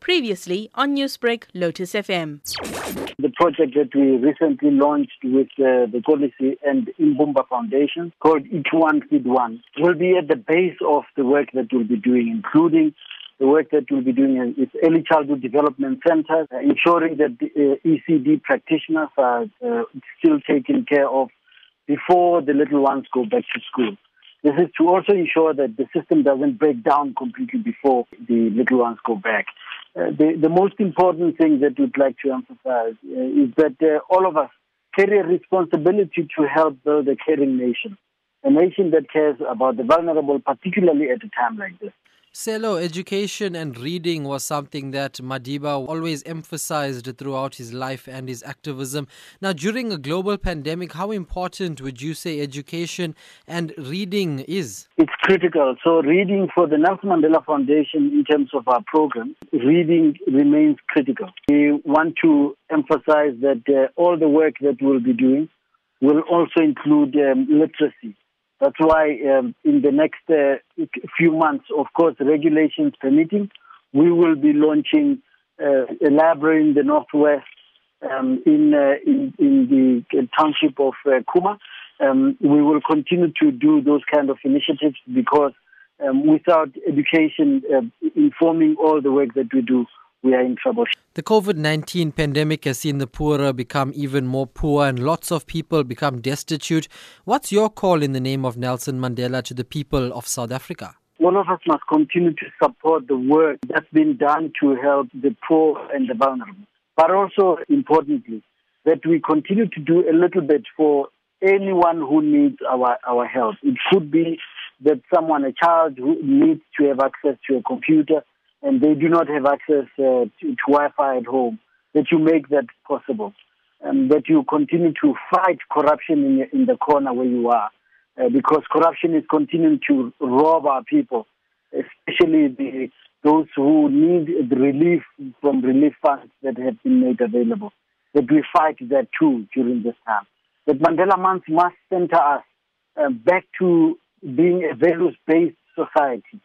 Previously on Newsbreak, Lotus FM. The project that we recently launched with uh, the Kolisi and Imbumba Foundation called Each One Feed One will be at the base of the work that we'll be doing, including the work that we'll be doing in early childhood development centers, uh, ensuring that the, uh, ECD practitioners are uh, still taken care of before the little ones go back to school. This is to also ensure that the system doesn't break down completely before the little ones go back. Uh, the, the most important thing that we'd like to emphasize uh, is that uh, all of us carry a responsibility to help build a caring nation, a nation that cares about the vulnerable, particularly at a time like this. Sello, education and reading was something that Madiba always emphasized throughout his life and his activism. Now, during a global pandemic, how important would you say education and reading is? It's critical. So, reading for the Nelson Mandela Foundation in terms of our program, reading remains critical. We want to emphasize that uh, all the work that we'll be doing will also include um, literacy. That's why um, in the next uh, few months, of course, regulations permitting, we will be launching uh, a library in the northwest um, in, uh, in, in the township of uh, Khuma. Um, we will continue to do those kind of initiatives because um, without education uh, informing all the work that we do, we are in trouble. The COVID 19 pandemic has seen the poorer become even more poor and lots of people become destitute. What's your call in the name of Nelson Mandela to the people of South Africa? All of us must continue to support the work that's been done to help the poor and the vulnerable. But also, importantly, that we continue to do a little bit for anyone who needs our, our help. It could be that someone, a child who needs to have access to a computer, and they do not have access uh, to, to, Wi-Fi at home, that you make that possible, and that you continue to fight corruption in, in the corner where you are, uh, because corruption is continuing to rob our people, especially the, those who need the relief from relief funds that have been made available. That we fight that too during this time. That Mandela Month must center us uh, back to being a values-based society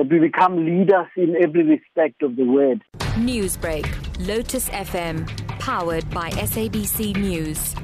that we become leaders in every respect of the word. Newsbreak, Lotus FM, powered by SABC News.